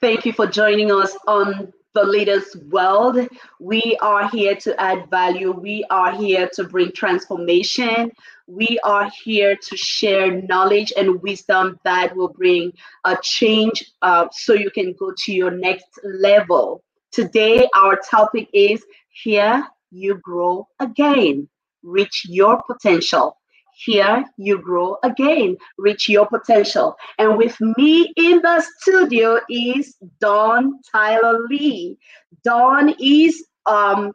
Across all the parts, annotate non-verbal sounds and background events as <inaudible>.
Thank you for joining us on the Leaders world. We are here to add value. We are here to bring transformation. We are here to share knowledge and wisdom that will bring a change uh, so you can go to your next level. Today, our topic is Here You Grow Again. Reach your potential here you grow again, reach your potential. And with me in the studio is Dawn Tyler Lee. Dawn is um,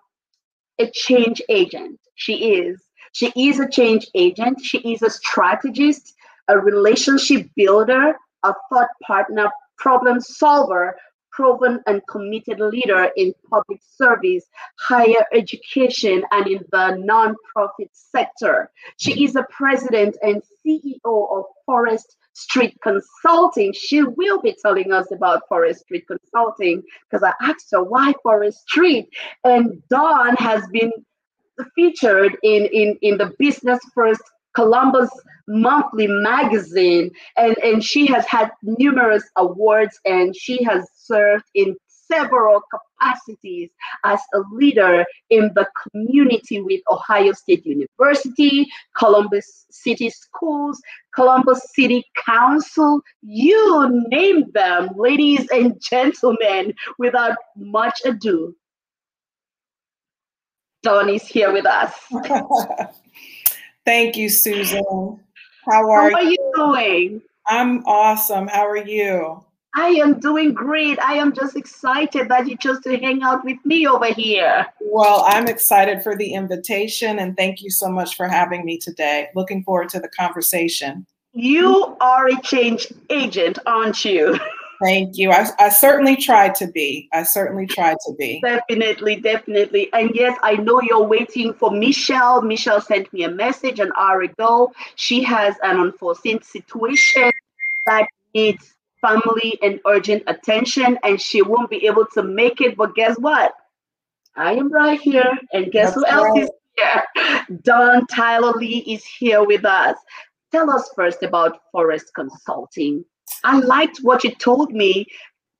a change agent. She is. She is a change agent. She is a strategist, a relationship builder, a thought partner, problem solver proven and committed leader in public service, higher education, and in the nonprofit sector. She is a president and CEO of Forest Street Consulting. She will be telling us about Forest Street Consulting because I asked her why Forest Street. And Dawn has been featured in, in, in the Business First Columbus Monthly magazine, and, and she has had numerous awards and she has served in several capacities as a leader in the community with Ohio State University, Columbus City Schools, Columbus City Council, you name them, ladies and gentlemen, without much ado. Dawn is here with us. <laughs> Thank you, Susan. How are, How are you doing? I'm awesome. How are you? I am doing great. I am just excited that you chose to hang out with me over here. Well, I'm excited for the invitation and thank you so much for having me today. Looking forward to the conversation. You are a change agent, aren't you? <laughs> Thank you. I, I certainly tried to be. I certainly tried to be. Definitely, definitely. And yes, I know you're waiting for Michelle. Michelle sent me a message an hour ago. She has an unforeseen situation that needs family and urgent attention, and she won't be able to make it. But guess what? I am right here. And guess That's who else right. is here? Dawn Tyler Lee is here with us. Tell us first about Forest Consulting. I liked what you told me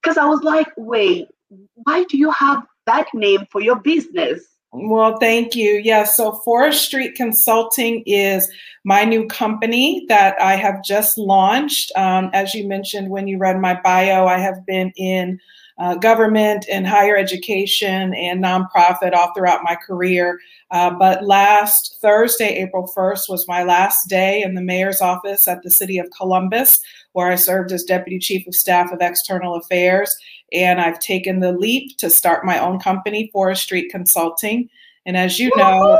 because I was like, wait, why do you have that name for your business? Well, thank you. Yes, yeah, so Forest Street Consulting is my new company that I have just launched. Um, as you mentioned when you read my bio, I have been in uh, government and higher education and nonprofit all throughout my career. Uh, but last Thursday, April 1st, was my last day in the mayor's office at the city of Columbus, where I served as deputy chief of staff of external affairs. And I've taken the leap to start my own company, Forest Street Consulting. And as you know,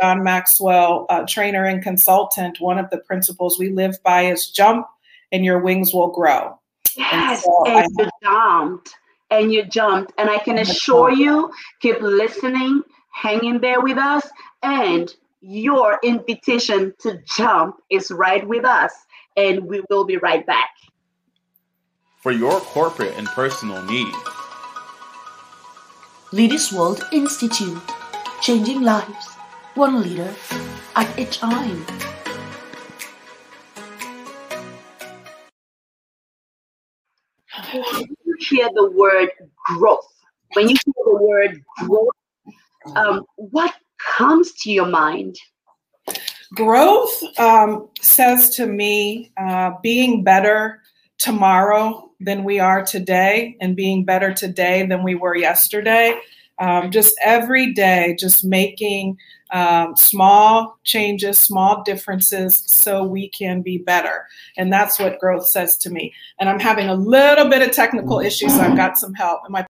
John Maxwell, uh, trainer and consultant, one of the principles we live by is jump and your wings will grow. Yes, and, so and you jumped and you jumped. And I can assure you, keep listening, hang in there with us, and your invitation to jump is right with us. And we will be right back. For your corporate and personal needs. Leaders World Institute, changing lives, one leader at a time. When you hear the word growth, when you hear the word growth, um, what comes to your mind? Growth um, says to me uh, being better tomorrow than we are today and being better today than we were yesterday. Um, just every day, just making um, small changes, small differences so we can be better. And that's what growth says to me. And I'm having a little bit of technical issues, so I've got some help. I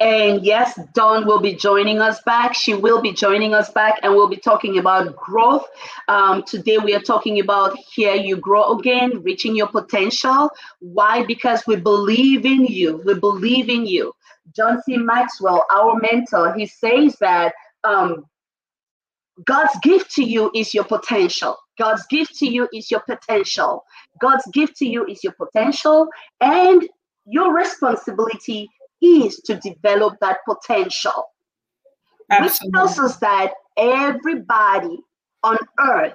and yes, Dawn will be joining us back. She will be joining us back, and we'll be talking about growth. Um, today, we are talking about here you grow again, reaching your potential. Why? Because we believe in you. We believe in you. John C. Maxwell, our mentor, he says that um, God's gift to you is your potential. God's gift to you is your potential. God's gift to you is your potential, and your responsibility is to develop that potential. Absolutely. Which tells us that everybody on earth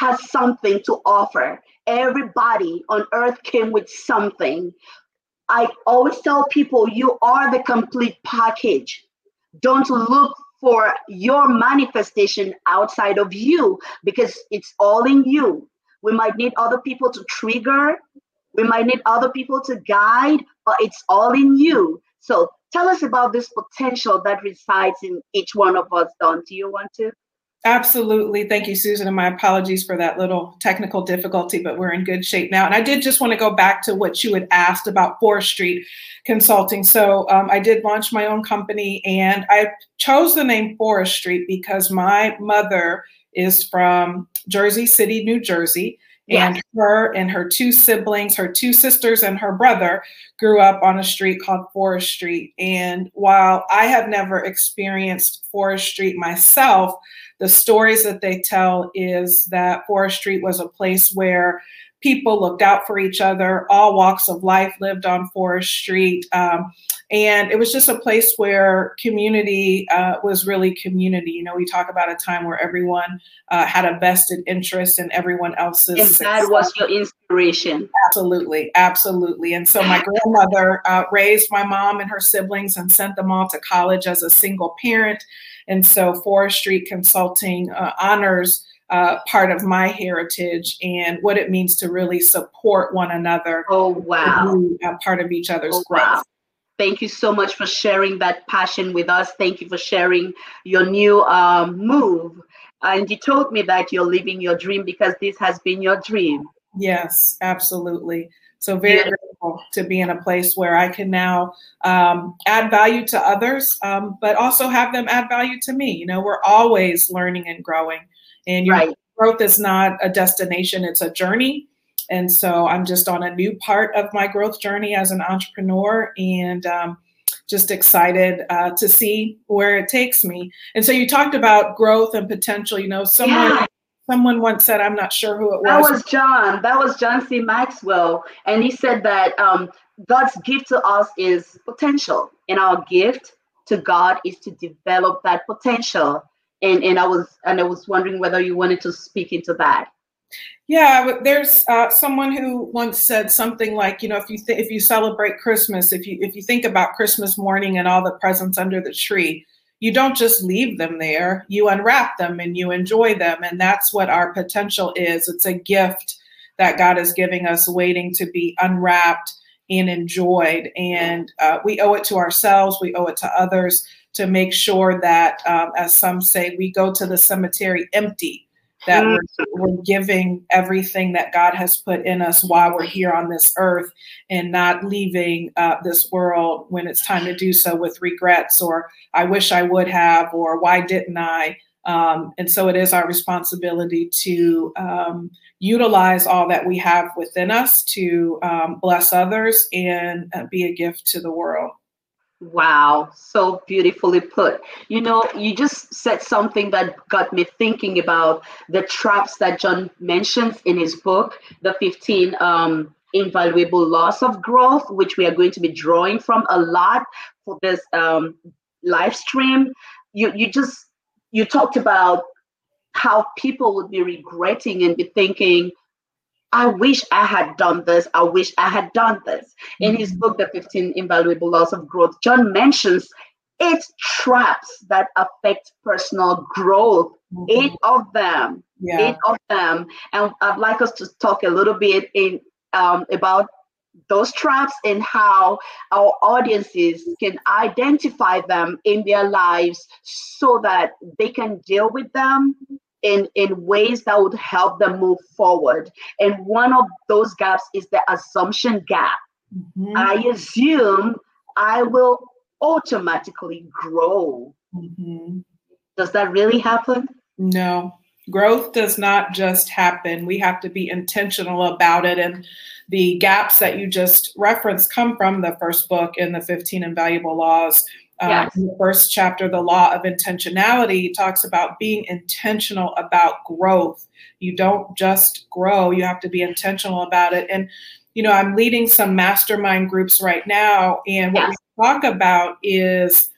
has something to offer. Everybody on earth came with something. I always tell people you are the complete package. Don't look for your manifestation outside of you because it's all in you. We might need other people to trigger, we might need other people to guide, but it's all in you. So tell us about this potential that resides in each one of us, Dawn. Do you want to? Absolutely. Thank you, Susan. And my apologies for that little technical difficulty, but we're in good shape now. And I did just want to go back to what you had asked about Forest Street Consulting. So um, I did launch my own company and I chose the name Forest Street because my mother is from Jersey City, New Jersey. And her and her two siblings, her two sisters and her brother grew up on a street called Forest Street. And while I have never experienced Forest Street myself, the stories that they tell is that Forest Street was a place where people looked out for each other. All walks of life lived on Forest Street. Um, and it was just a place where community uh, was really community. You know, we talk about a time where everyone uh, had a vested interest in everyone else's. And that was your inspiration. Absolutely, absolutely. And so my grandmother uh, raised my mom and her siblings and sent them all to college as a single parent. And so Forest Street Consulting uh, honors uh, part of my heritage and what it means to really support one another. Oh, wow. a part of each other's oh, growth. Wow. Thank you so much for sharing that passion with us. Thank you for sharing your new um, move. And you told me that you're living your dream because this has been your dream. Yes, absolutely. So very yeah. grateful to be in a place where I can now um, add value to others, um, but also have them add value to me. You know, we're always learning and growing. And your right. growth is not a destination, it's a journey. And so I'm just on a new part of my growth journey as an entrepreneur and um, just excited uh, to see where it takes me. And so you talked about growth and potential. You know, someone. Yeah. Someone once said, I'm not sure who it was. That was John. That was John C. Maxwell. And he said that um, God's gift to us is potential. And our gift to God is to develop that potential and and I was and I was wondering whether you wanted to speak into that. Yeah, there's uh, someone who once said something like, you know, if you th- if you celebrate Christmas, if you if you think about Christmas morning and all the presents under the tree, you don't just leave them there. You unwrap them and you enjoy them, and that's what our potential is. It's a gift that God is giving us, waiting to be unwrapped and enjoyed, and uh, we owe it to ourselves. We owe it to others to make sure that, um, as some say, we go to the cemetery empty, that mm. we're, we're, giving everything that God has put in us while we're here on this earth and not leaving uh, this world when it's time to do so with regrets or I wish I would have or why didn't I? Um, and so it is our responsibility to um, utilize all that we have within us to um, bless others and uh, be a gift to the world. Wow, so beautifully put. You know, you just said something that got me thinking about the traps that John mentions in his book, The 15 um, Invaluable Laws of Growth, which we are going to be drawing from a lot for this um, live stream. You, you just, you talked about how people would be regretting and be thinking, I wish I had done this. I wish I had done this. In his mm-hmm. book, The 15 Invaluable Laws of Growth, John mentions eight traps that affect personal growth. Mm-hmm. Eight of them. Yeah. Eight of them. And I'd like us to talk a little bit in um, about those traps and how our audiences can identify them in their lives so that they can deal with them in, in ways that would help them move forward. And one of those gaps is the assumption gap. Mm-hmm. I assume I will automatically grow. Mm-hmm. Does that really happen? No, growth does not just happen. We have to be intentional about it. And the gaps that you just referenced come from the first book in the 15 Invaluable Laws um, in the first chapter, the law of intentionality talks about being intentional about growth. You don't just grow, you have to be intentional about it. And, you know, I'm leading some mastermind groups right now. And what yes. we talk about is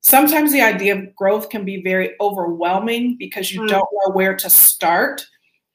sometimes the idea of growth can be very overwhelming because you mm. don't know where to start.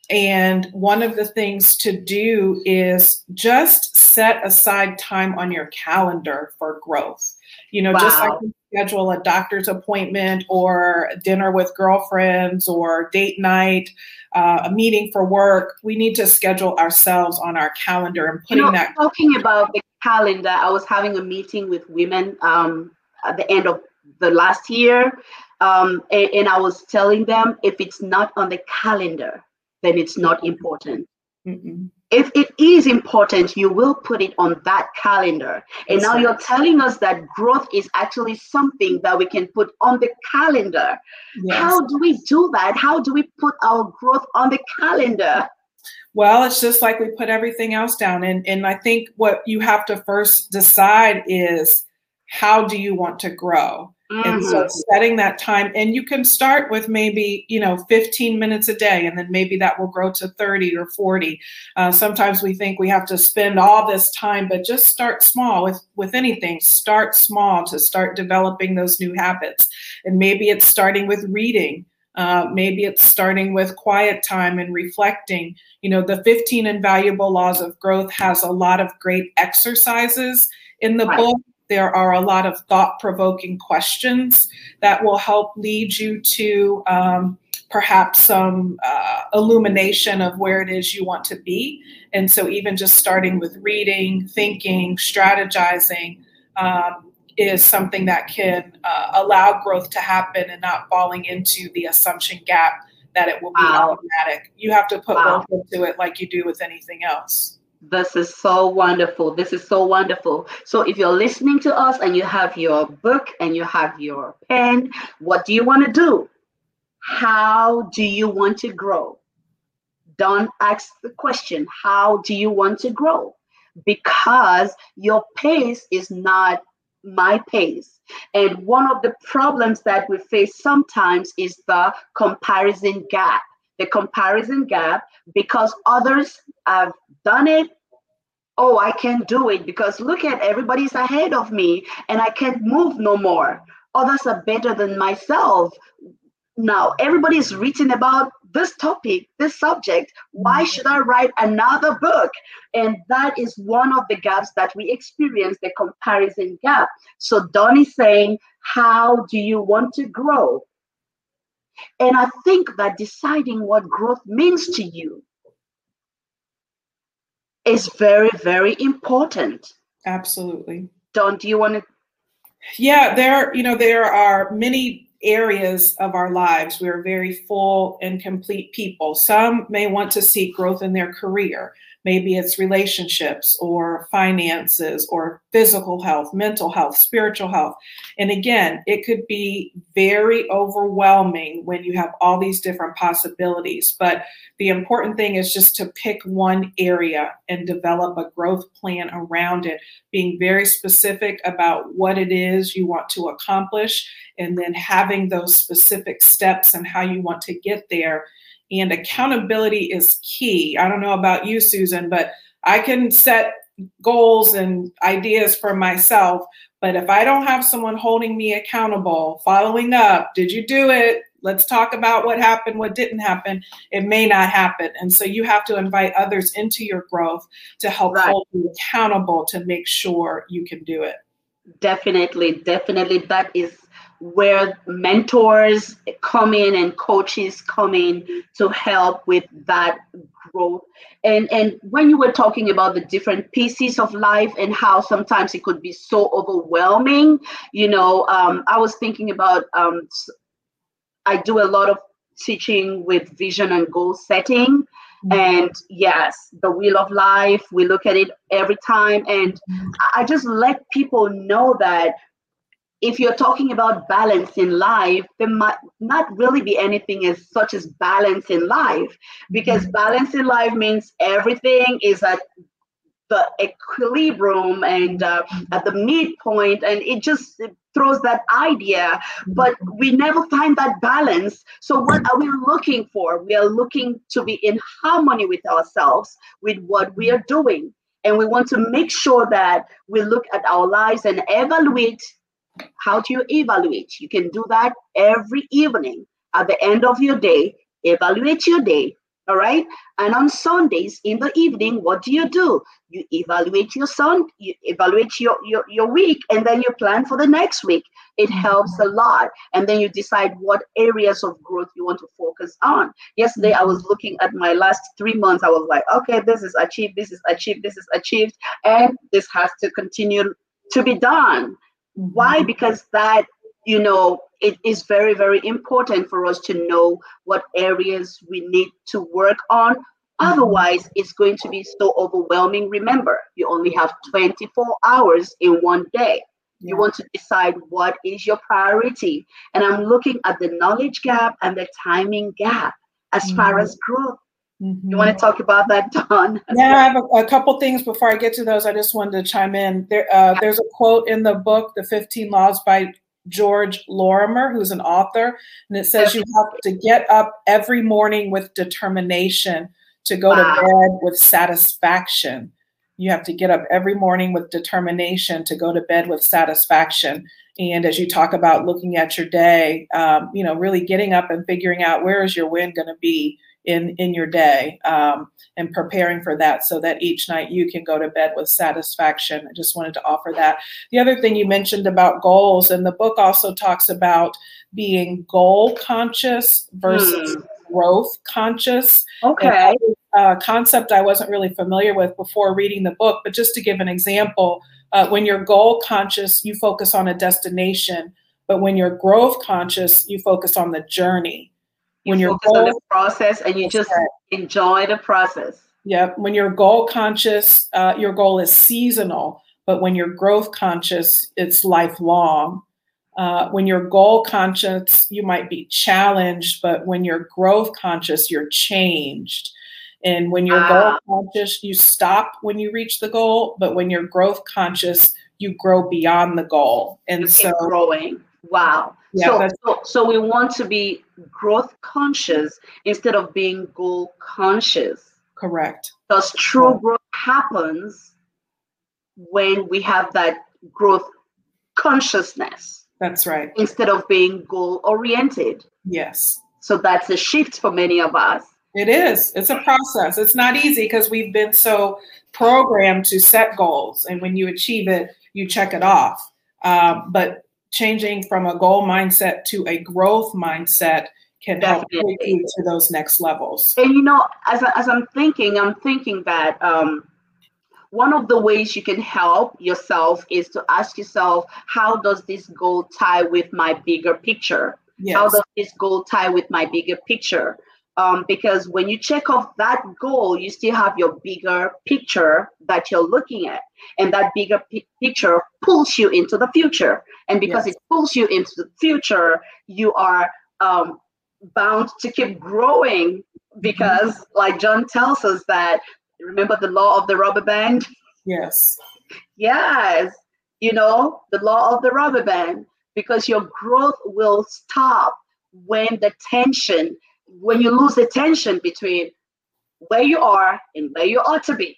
And one of the things to do is just set aside time on your calendar for growth. You know, wow. just like you schedule a doctor's appointment or dinner with girlfriends or date night, uh, a meeting for work, we need to schedule ourselves on our calendar and putting you know, that. Talking about the calendar, I was having a meeting with women um, at the end of the last year, um, and, and I was telling them if it's not on the calendar, then it's not important. Mm-mm. If it is important, you will put it on that calendar. And now you're telling us that growth is actually something that we can put on the calendar. Yes. How do we do that? How do we put our growth on the calendar? Well, it's just like we put everything else down. And, and I think what you have to first decide is how do you want to grow? Mm-hmm. And so mm-hmm. setting that time, and you can start with maybe, you know, 15 minutes a day, and then maybe that will grow to 30 or 40. Uh, sometimes we think we have to spend all this time, but just start small with, with anything. Start small to start developing those new habits. And maybe it's starting with reading. Uh, maybe it's starting with quiet time and reflecting. You know, the 15 Invaluable Laws of Growth has a lot of great exercises in the right. book there are a lot of thought provoking questions that will help lead you to um, perhaps some uh, illumination of where it is you want to be. And so, even just starting with reading, thinking, strategizing um, is something that can uh, allow growth to happen and not falling into the assumption gap that it will be wow. automatic. You have to put wow. work into it like you do with anything else. This is so wonderful. This is so wonderful. So, if you're listening to us and you have your book and you have your pen, what do you want to do? How do you want to grow? Don't ask the question, How do you want to grow? Because your pace is not my pace. And one of the problems that we face sometimes is the comparison gap. The comparison gap because others have done it. Oh i can't do it because look at everybody's ahead of me and i can't move no more. Others are better than myself. Now everybody's written about this topic this subject. Why mm-hmm. should i write another book? And that is one of the gaps that we experience the comparison gap. So Dawn is saying how do you want to grow and i think that deciding what growth means to you is very, very important. Absolutely. Dawn, do you want to? Yeah, there, you know, there are many areas of our lives. We're very full and complete people. Some may want to seek growth in their career. Maybe it's relationships or finances or physical health, mental health, spiritual health. And again, it could be very overwhelming when you have all these different possibilities. But the important thing is just to pick one area and develop a growth plan around it, being very specific about what it is you want to accomplish, and then having those specific steps and how you want to get there and accountability is key. I don't know about you, Susan, but I can set goals and ideas for myself. But if I don't have someone holding me accountable, following up, did you do it? Let's talk about what happened, what didn't happen. It may not happen. And so you have to invite others into your growth to help right. hold you accountable to make sure you can do it. Definitely, definitely. That is where mentors come in and coaches come in to help with that growth. And and when you were talking about the different pieces of life and how sometimes it could be so overwhelming you know um, i was thinking about um, i do a lot of teaching with vision and goal setting. Mm-hmm. and yes the wheel of life we look at it every time. And i just let people know that if you're talking about balance in life, there might not really be anything as such as balance in life, because mm-hmm. balance in life means everything is at the equilibrium and uh, at the midpoint, and it just throws that idea. But we never find that balance. So, what are we looking for? We are looking to be in harmony with ourselves, with what we are doing. And we want to make sure that we look at our lives and evaluate how do you evaluate? You can do that every evening at the end of your day. Evaluate your day. All right. And on Sundays in the evening, what do you do? You evaluate your son, you evaluate your, your, your week, and then you plan for the next week. It Mm-hmm. helps a lot. And then you decide what areas of growth you want to focus on. Yesterday, I was looking at my last three months. I was like, okay, this is achieved, this is achieved, this is achieved, and this has to continue to be done. Why? Because that, you know, it is very, very important for us to know what areas we need to work on. Otherwise, it's going to be so overwhelming. Remember, you only have 24 hours in one day. You want to decide what is your priority. And I'm looking at the knowledge gap and the timing gap as far Mhm. as growth. Mhm. You want to talk about that, Dawn? <laughs> Yeah? I have a, a couple things before I get to those. I just wanted to chime in. There, uh, there's a quote in the book, The 15 Laws by George Lorimer, who's an author, and it says you have to get up every morning with determination to go Wow. to bed with satisfaction. You have to get up every morning with determination to go to bed with satisfaction. And as you talk about looking at your day, um, you know, really getting up and figuring out where is your win going to be in in your day. Um, and preparing for that so that each night you can go to bed with satisfaction. I just wanted to offer that. The other thing you mentioned about goals, and the book also talks about being goal conscious versus growth conscious. Okay. Uh, concept I wasn't really familiar with before reading the book, but just to give an example, uh, when you're goal conscious, you focus on a destination, but when you're growth conscious, you focus on the journey. When you you're focus on goal, the process and you just enjoy the process. Yeah, when you're goal conscious, uh, your goal is seasonal, but when you're growth conscious, it's lifelong. Uh, when you're goal conscious, you might be challenged, but when you're growth conscious, you're changed. And when you're Ah. goal conscious, you stop when you reach the goal, but when you're growth conscious, you grow beyond the goal. And You so, growing. Wow. Yeah, so, so, we want to be growth conscious instead of being goal conscious. correct. Because true Right. growth happens when we have that growth consciousness That's right. instead of being goal oriented. Yes. So that's a shift for many of us. It is. It's a process. It's not easy because we've been so programmed to set goals, and when you achieve it, you check it off. Um, but changing from a goal mindset to a growth mindset can help take you to those next levels. And you know, as, I, as I'm thinking, I'm thinking that um, one of the ways you can help yourself is to ask yourself, how does this goal tie with my bigger picture? How does this goal tie with my bigger picture? Um, because when you check off that goal, you still have your bigger picture that you're looking at. And that bigger pi- picture pulls you into the future. And because Yes. it pulls you into the future, you are um, bound to keep growing because, like John tells us, that remember the law of the rubber band? Yes. Yes, you know, the law of the rubber band, because your growth will stop when the tension, when you lose the tension between where you are and where you ought to be.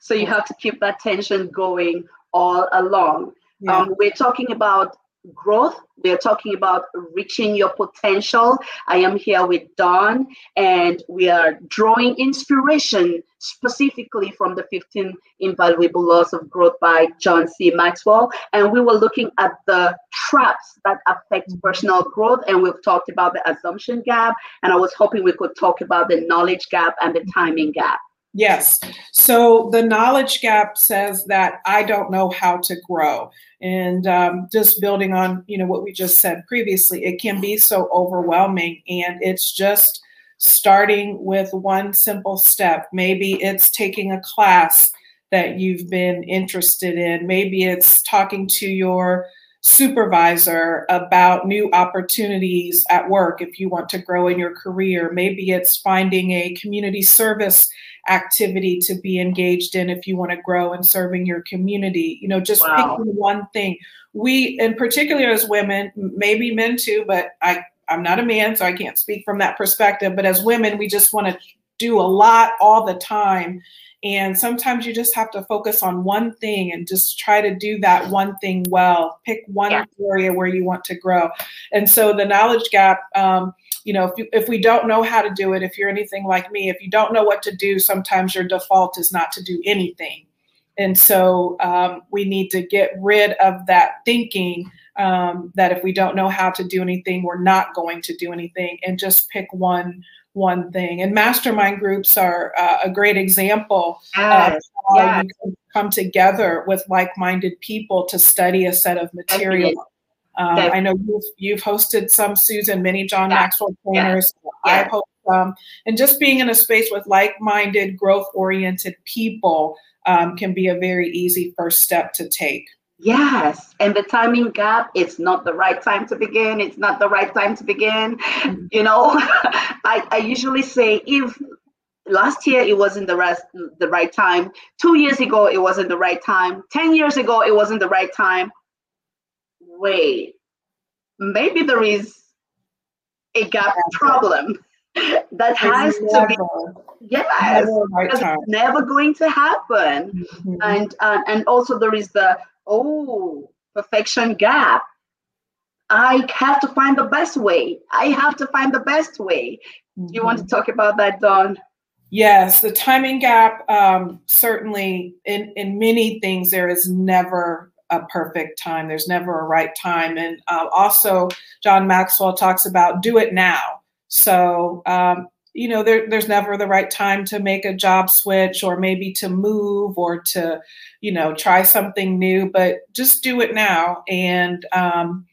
So you have to keep that tension going all along. Yeah. Um, we're talking about growth. We're talking about reaching your potential. I am here with Dawn, and we are drawing inspiration specifically from the 15 Invaluable Laws of Growth by John C. Maxwell. And we were looking at the traps that affect personal growth, and we've talked about the assumption gap. And I was hoping we could talk about the knowledge gap and the timing gap. Yes. So the knowledge gap says that I don't know how to grow. And um, just building on, you know, what we just said previously, it can be so overwhelming. And it's just starting with one simple step. Maybe it's taking a class that you've been interested in. Maybe it's talking to your supervisor about new opportunities at work if you want to grow in your career. Maybe it's finding a community service activity to be engaged in if you want to grow and serving your community. You know, just Wow. picking one thing. We, in particular as women, maybe men too, but I, I'm not a man, so I can't speak from that perspective. But as women, we just want to do a lot all the time. And sometimes you just have to focus on one thing and just try to do that one thing well. Pick one yeah. area where you want to grow. And so the knowledge gap, um, you know, if, you, if we don't know how to do it, if you're anything like me, if you don't know what to do, sometimes your default is not to do anything. And so um, we need to get rid of that thinking um, that if we don't know how to do anything, we're not going to do anything, and just pick one one thing. And mastermind groups are uh, a great example yes. of how yes. you can come together with like-minded people to study a set of material. Um, I know you've, you've hosted some, Susan, many John yeah. Maxwell trainers. Yeah. I've hosted some. And just being in a space with like-minded, growth-oriented people um, can be a very easy first step to take. Yes, and the timing gap, it's not the right time to begin. It's not the right time to begin. Mm-hmm. You know, <laughs> I, I usually say if last year it wasn't the rest the right time, two years ago it wasn't the right time, 10 years ago it wasn't the right time. Wait, maybe there is a gap problem <laughs> that has to be yes never, right never going to happen mm-hmm. and uh, and also there is the oh perfection gap. I have to find the best way. I have to find the best way. Mm-hmm. you want to mm-hmm. talk about that Dawn? Yes the timing gap um, certainly in in many things there is never a perfect time. There's never a right time. And uh, also john maxwell talks about do it now. So, um, you know, there, there's never the right time to make a job switch or maybe to move or to, you know, try something new, but just do it now and, um,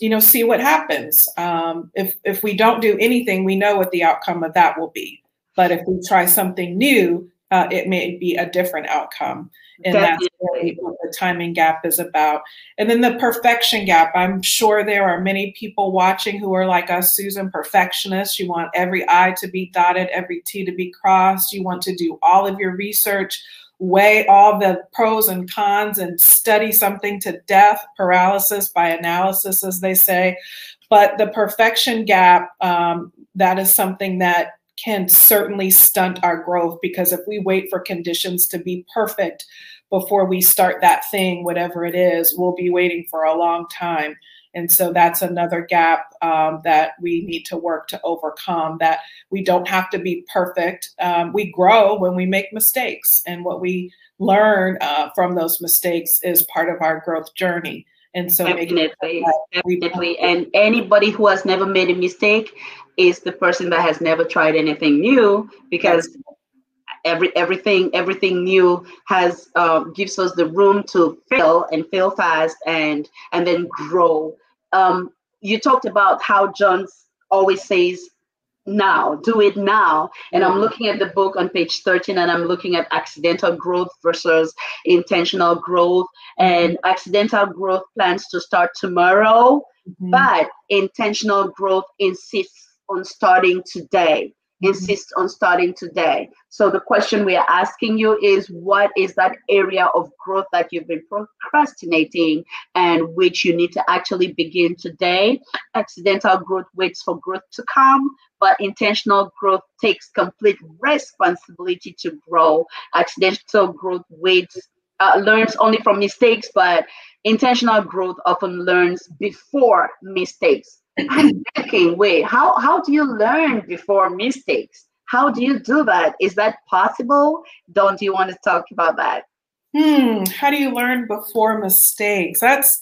you know, see what happens. Um, if, if we don't do anything, we know what the outcome of that will be. But if we try something new, uh, it may be a different outcome. And that's really what the timing gap is about. And then the perfection gap. I'm sure there are many people watching who are like us, Susan, perfectionists. You want every I to be dotted, every T to be crossed. You want to do all of your research, weigh all the pros and cons, and study something to death, paralysis by analysis, as they say. But the perfection gap, um, that is something that can certainly stunt our growth because if we wait for conditions to be perfect before we start that thing, whatever it is, we'll be waiting for a long time. And so that's another gap um, that we need to work to overcome. That we don't have to be perfect. Um, we grow when we make mistakes, and what we learn uh, from those mistakes is part of our growth journey. And so, definitely, definitely. And anybody who has never made a mistake is the person that has never tried anything new because every everything everything new has uh, gives us the room to fail and fail fast and and then grow. Um, you talked about how John always says now, do it now. And I'm looking at the book on page 13 and I'm looking at accidental growth versus intentional growth. And accidental growth plans to start tomorrow, mm-hmm. but intentional growth insists on starting today. Mm-hmm. Insist on starting today. So the question we are asking you is what is that area of growth that you've been procrastinating and which you need to actually begin today? Accidental growth waits for growth to come, but intentional growth takes complete responsibility to grow. Accidental growth waits uh, learns only from mistakes, but intentional growth often learns before mistakes. I'm thinking, wait, how, how do you learn before mistakes? How do you do that? Is that possible? Don't you want to talk about that? Hmm, how do you learn before mistakes? That's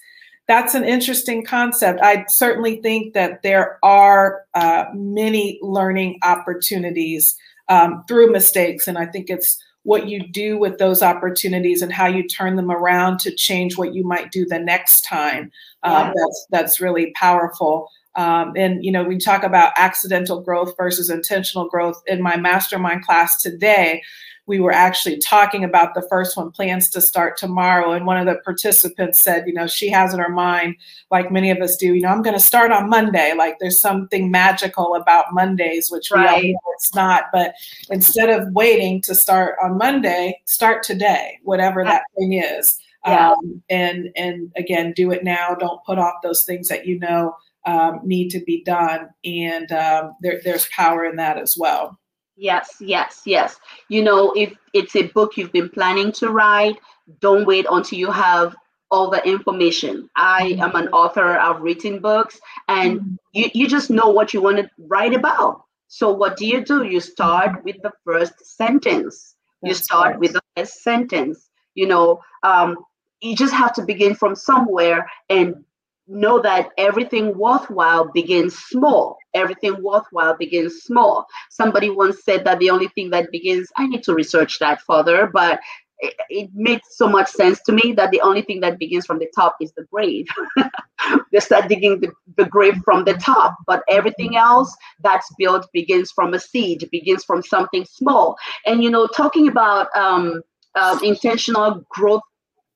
that's an interesting concept. I certainly think that there are uh, many learning opportunities um, through mistakes, and I think it's what you do with those opportunities and how you turn them around to change what you might do the next time. Um, That's that's really powerful. Um, and you know, we talk about accidental growth versus intentional growth. In my mastermind class today, we were actually talking about the first one, plans to start tomorrow. And one of the participants said, you know, she has in her mind, like many of us do, you know, I'm going to start on Monday. Like there's something magical about Mondays, which right. we all know it's not. But instead of waiting to start on Monday, start today, whatever that thing is. Yeah. Um, and and again, do it now. Don't put off those things that you know um, need to be done, and um, there, there's power in that as well. Yes, yes, yes. You know, if it's a book you've been planning to write, don't wait until you have all the information. I am an author, I've written books, and mm-hmm. you, you just know what you want to write about. So, what do you do? You start with the first sentence. That's you start right. with the first sentence. You know, um, you just have to begin from somewhere and know that everything worthwhile begins small. Everything worthwhile begins small. Somebody once said that the only thing that begins, I need to research that further, but it, it made so much sense to me that the only thing that begins from the top is the grave. <laughs> they start digging the, the grave from the top, but everything else that's built begins from a seed, begins from something small. And, you know, talking about um, uh, intentional growth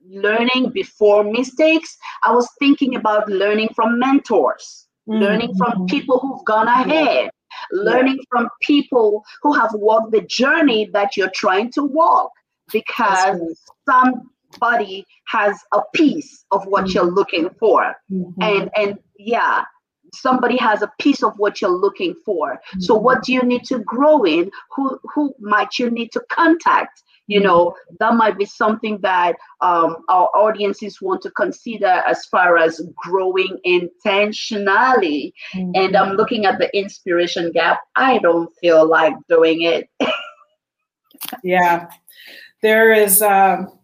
learning before mistakes, I was thinking about learning from mentors, mm-hmm. learning from mm-hmm. people who've gone ahead, learning yeah. from people who have walked the journey that you're trying to walk because somebody has a piece of what mm-hmm. you're looking for. Mm-hmm. And and yeah, somebody has a piece of what you're looking for. Mm-hmm. So what do you need to grow in? Who who might you need to contact? You know that might be something that um, our audiences want to consider as far as growing intentionally. Mm-hmm. and i'm looking at the inspiration gap. I don't feel like doing it. <laughs> Yeah. There is um,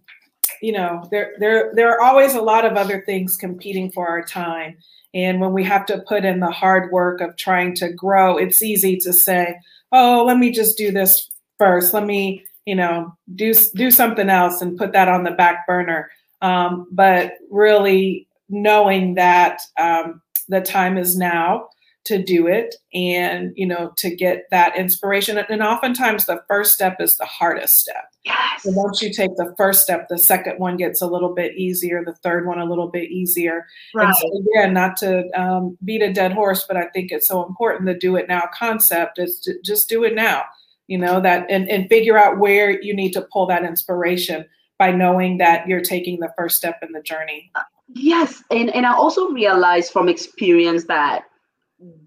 you know there there there are always a lot of other things competing for our time. And when we have to put in the hard work of trying to grow it's easy to say oh let me just do this first. Let me you know do do something else and put that on the back burner. Um, but really knowing that um, the time is now to do it and you know to get that inspiration. And oftentimes the first step is the hardest step. Yes. so once you take the first step the second one gets a little bit easier the third one a little bit easier. Right. and so again not to um, beat a dead horse but i think it's so important the do it now concept is to just do it now you know that and, and figure out where you need to pull that inspiration by knowing that you're taking the first step in the journey yes and, and i also realized from experience that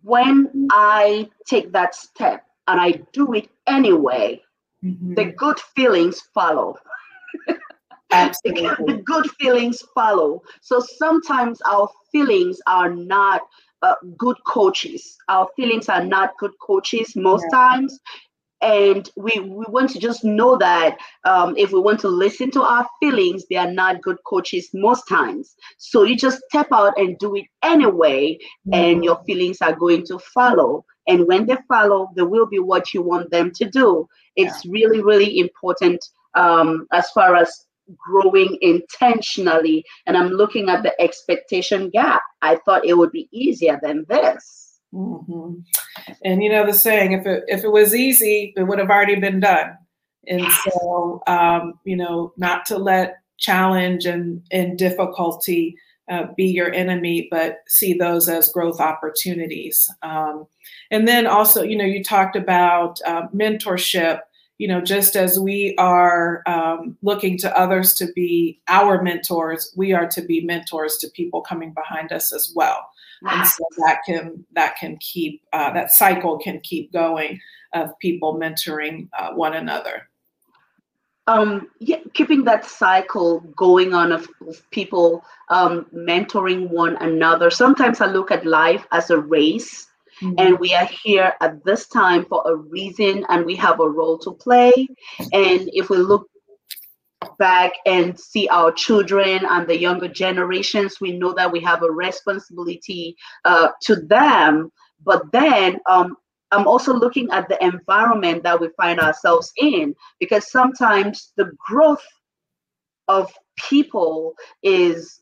when i take that step and i do it anyway mm-hmm. the good feelings follow Absolutely. <laughs> the good feelings follow so sometimes our feelings are not uh, good coaches. Our feelings are not good coaches most yeah. times and we we want to just know that um, if we want to listen to our feelings they are not good coaches most times. So you just step out and do it anyway mm-hmm. and your feelings are going to follow. And when they follow they will be what you want them to do. It's yeah. really really important um, as far as growing intentionally. And i'm looking at the expectation gap. I thought it would be easier than this Mm-hmm. And you know the saying, if it if it was easy, it would have already been done. And so, um, you know, not to let challenge and and difficulty uh, be your enemy, but see those as growth opportunities. Um, and then also, you know, you talked about uh, mentorship. You know, just as we are um, looking to others to be our mentors, we are to be mentors to people coming behind us as well and so that can that can keep uh, that cycle can keep going of people mentoring uh, one another um, yeah, keeping that cycle going on of, of people um, mentoring one another. Sometimes I look at life as a race, mm-hmm. and we are here at this time for a reason, and we have a role to play. And if we look back and see our children and the younger generations, we know that we have a responsibility uh, to them. But then um, I'm also looking at the environment that we find ourselves in because sometimes the growth of people is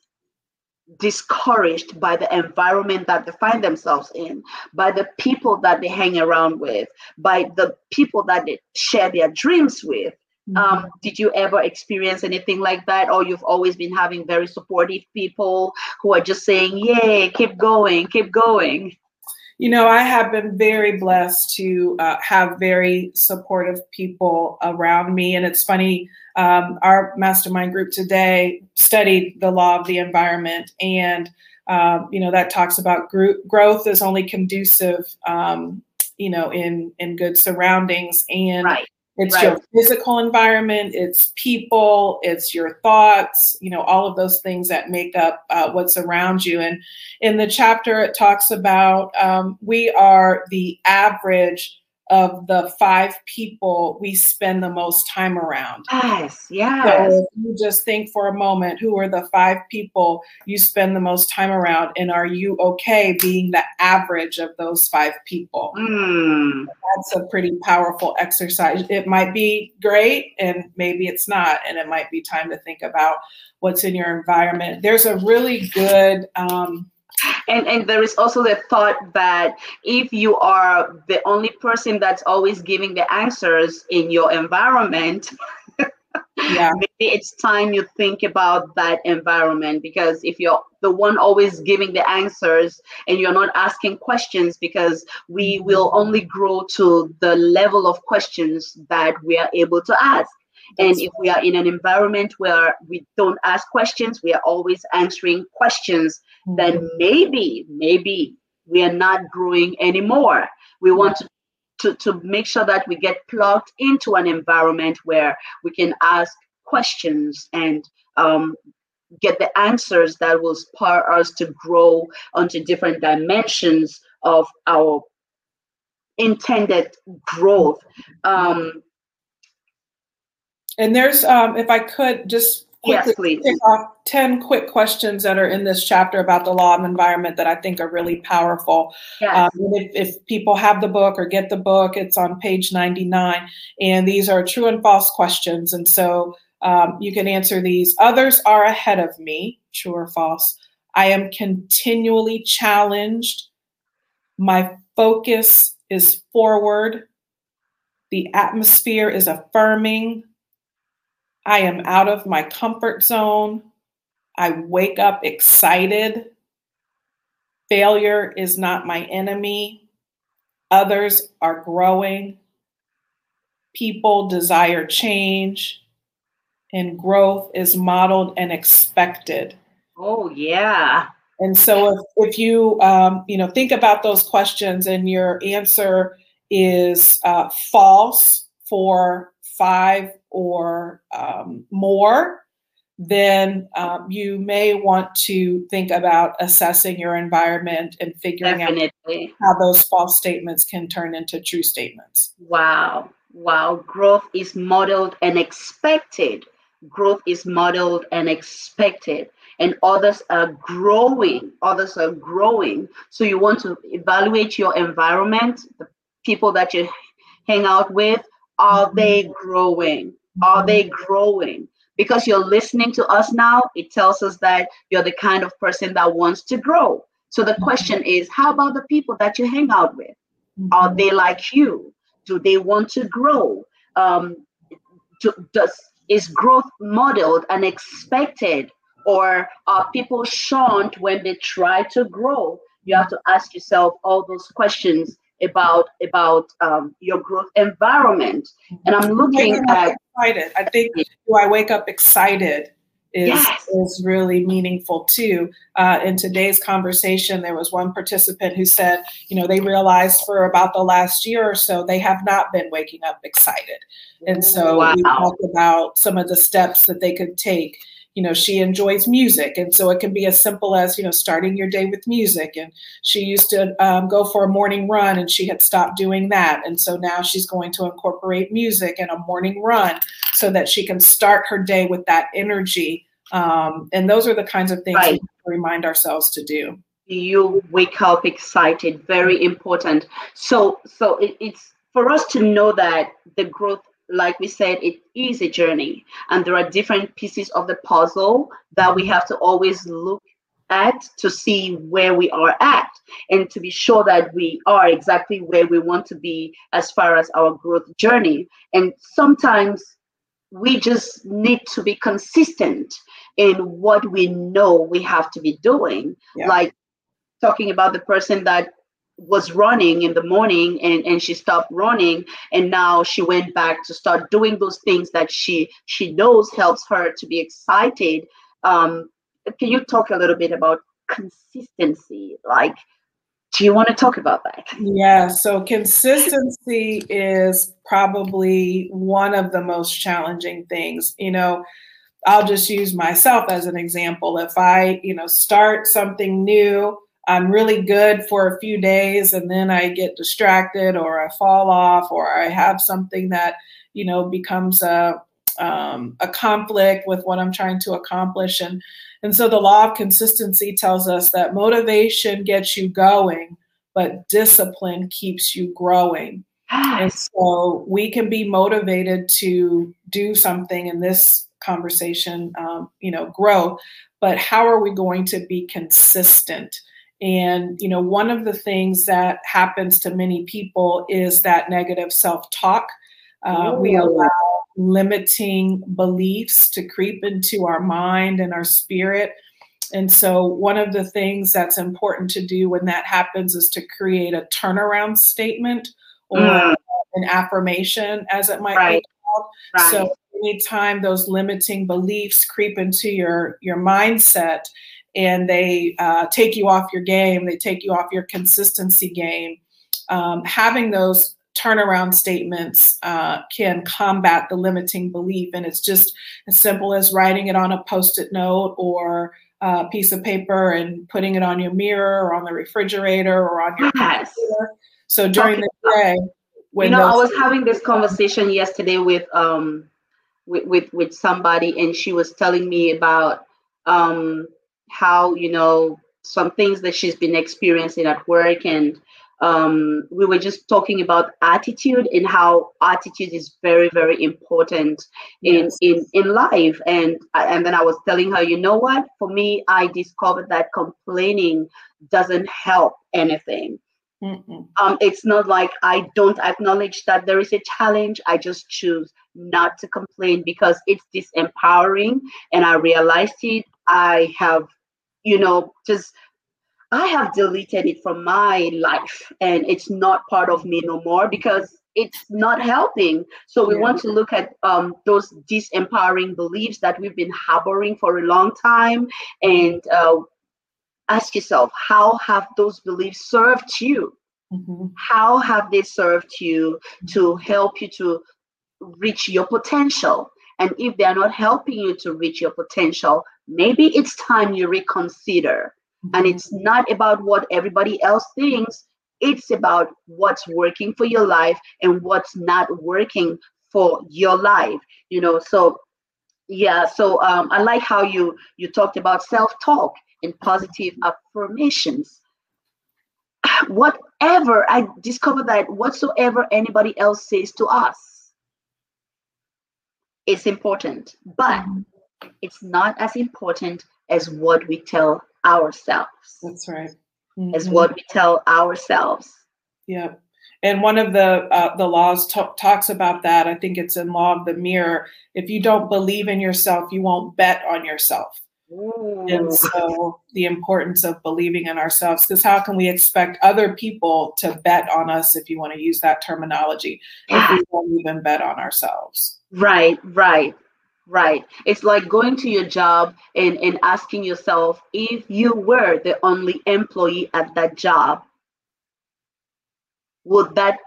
discouraged by the environment that they find themselves in, by the people that they hang around with, by the people that they share their dreams with. Um, mm-hmm. did you ever experience anything like that, or you've always been having very supportive people who are just saying, "Yay, keep going, keep going"? You know, I have been very blessed to uh, have very supportive people around me, and it's funny. Um, our mastermind group today studied the law of the environment, and um, you know that talks about group growth is only conducive um, you know in in good surroundings and right. It's right. your physical environment it's people it's your thoughts you know all of those things that make up uh, what's around you and in the chapter it talks about um, we are the average of the five people we spend the most time around. Yes, yes. So you just think for a moment who are the five people you spend the most time around, and are you okay being the average of those five people? Mm. That's a pretty powerful exercise. It might be great, and maybe it's not, and it might be time to think about what's in your environment. There's a really good um, and and there is also the thought that if you are the only person that's always giving the answers in your environment <laughs> yeah. maybe it's time you think about that environment. Because if you're the one always giving the answers and you're not asking questions because we mm-hmm. will only grow to the level of questions that we are able to ask and if we are in an environment where we don't ask questions, we are always answering questions, mm-hmm. then maybe, maybe we are not growing anymore. We want to, to, to make sure that we get plugged into an environment where we can ask questions and um, get the answers that will spur us to grow onto different dimensions of our intended growth. Um, and there's, um, if I could just quickly yes, off 10 quick questions that are in this chapter about the law of environment that I think are really powerful. Yes. Um, if, if, people have the book or get the book, it's on page 99. And these are true and false questions. And so um, you can answer these. Others are ahead of me, true or false. I am continually challenged. My focus is forward. The atmosphere is affirming. I am out of my comfort zone. I wake up excited. Failure is not my enemy. Others are growing. People desire change, and growth is modeled and expected. Oh, yeah. And so if, if you um, you know think about those questions and your answer is uh, false for five or um, more, then um, you may want to think about assessing your environment and figuring Definitely. out how those false statements can turn into true statements. Wow. Wow. Growth is modeled and expected. Growth is modeled and expected. And others are growing. Others are growing. So you want to evaluate your environment, the people that you hang out with. Are they growing? Are they growing? Because you're listening to us now, it tells us that you're the kind of person that wants to grow. So the question is, how about the people that you hang out with? Are they like you? Do they want to grow? Um, to, does is growth modeled and expected, or are people shunned when they try to grow? You have to ask yourself all those questions about about um, your growth environment. And I'm looking at excited. I think do I wake up excited is Yes. is really meaningful too. Uh, in today's conversation, there was one participant who said, you know, they realized for about the last year or so they have not been waking up excited, and so we talked about some of the steps that they could take. You know, she enjoys music, and so it can be as simple as you know starting your day with music. And she used to um, go for a morning run, and she had stopped doing that, and so now she's going to incorporate music and a morning run so that she can start her day with that energy. Um, and those are the kinds of things we Right. have to remind ourselves to do. you wake up excited very important so so it, it's for us to know that the growth like we said it is a journey. And there are different pieces of the puzzle that we have to always look at to see where we are at and to be sure that we are exactly where we want to be as far as our growth journey. And sometimes we just need to be consistent in what we know we have to be doing. Yeah. like talking about the person that was running in the morning and, and she stopped running and now she went back to start doing those things that she she knows helps her to be excited um, can you talk a little bit about consistency like do you want to talk about that? Yeah, so consistency is probably one of the most challenging things. You know, I'll just use myself as an example. If I, you know, start something new, I'm really good for a few days and then I get distracted or I fall off or I have something that, you know, becomes a um, a conflict with what I'm trying to accomplish. And and so the law of consistency tells us that motivation gets you going, but discipline keeps you growing. And so we can be motivated to do something in this conversation, um, you know, grow, but how are we going to be consistent? And, you know, one of the things that happens to many people is that negative self talk. Uh, we allow limiting beliefs to creep into our mind and our spirit. And so, one of the things that's important to do when that happens is to create a turnaround statement or mm. an affirmation, as it might right. be called. Right. So, anytime those limiting beliefs creep into your your mindset and they uh, take you off your game, they take you off your consistency game. Um, having those turnaround statements uh, can combat the limiting belief. And it's just as simple as writing it on a post it note or a piece of paper and putting it on your mirror or on the refrigerator or on your yes. computer. So during the day, when you know, I was having this conversation yesterday with um with, with with somebody, and she was telling me about um how you know some things that she's been experiencing at work and um, we were just talking about attitude and how attitude is very very important in yes. in in life. And and then i was telling her you know what? For me i discovered that complaining doesn't help anything. Um, it's not like i don't acknowledge that there is a challenge. I just choose not to complain because it's disempowering. And i realized it. I have you know just I have deleted it from my life and it's not part of me no more because it's not helping. So we yeah. want to look at um, those disempowering beliefs that we've been harboring for a long time and uh, ask yourself, how have those beliefs served you? Mm-hmm. How have they served you to help you to reach your potential? And if they are not helping you to reach your potential, maybe it's time you reconsider. And it's not about what everybody else thinks. It's about what's working for your life and what's not working for your life you know? So yeah so um, i like how you you talked about self-talk and positive affirmations. Whatever i discovered that whatsoever anybody else says to us is important. But it's not as important as what we tell ourselves. That's right. Mm-hmm. Is what we tell ourselves. Yeah. And one of the uh, the laws t- talks about that. I think it's in Law of the Mirror. If you don't believe in yourself, you won't bet on yourself. Ooh. And so the importance of believing in ourselves, because how can we expect other people to bet on us, if you want to use that terminology, if we don't even bet on ourselves? Right, right. Right. It's like going to your job and, and asking yourself if you were the only employee at that job, would that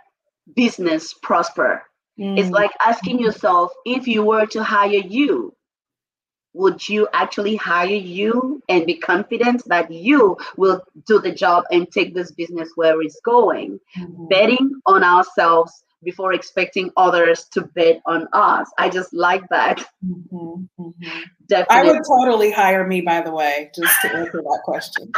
business prosper? Mm. It's like asking yourself if you were to hire you, would you actually hire you and be confident that you will do the job and take this business where it's going? Mm-hmm. Betting on ourselves before expecting others to bet on us. I just like that. Mm-hmm, mm-hmm. Definitely. I would totally hire me, by the way, just to answer that question.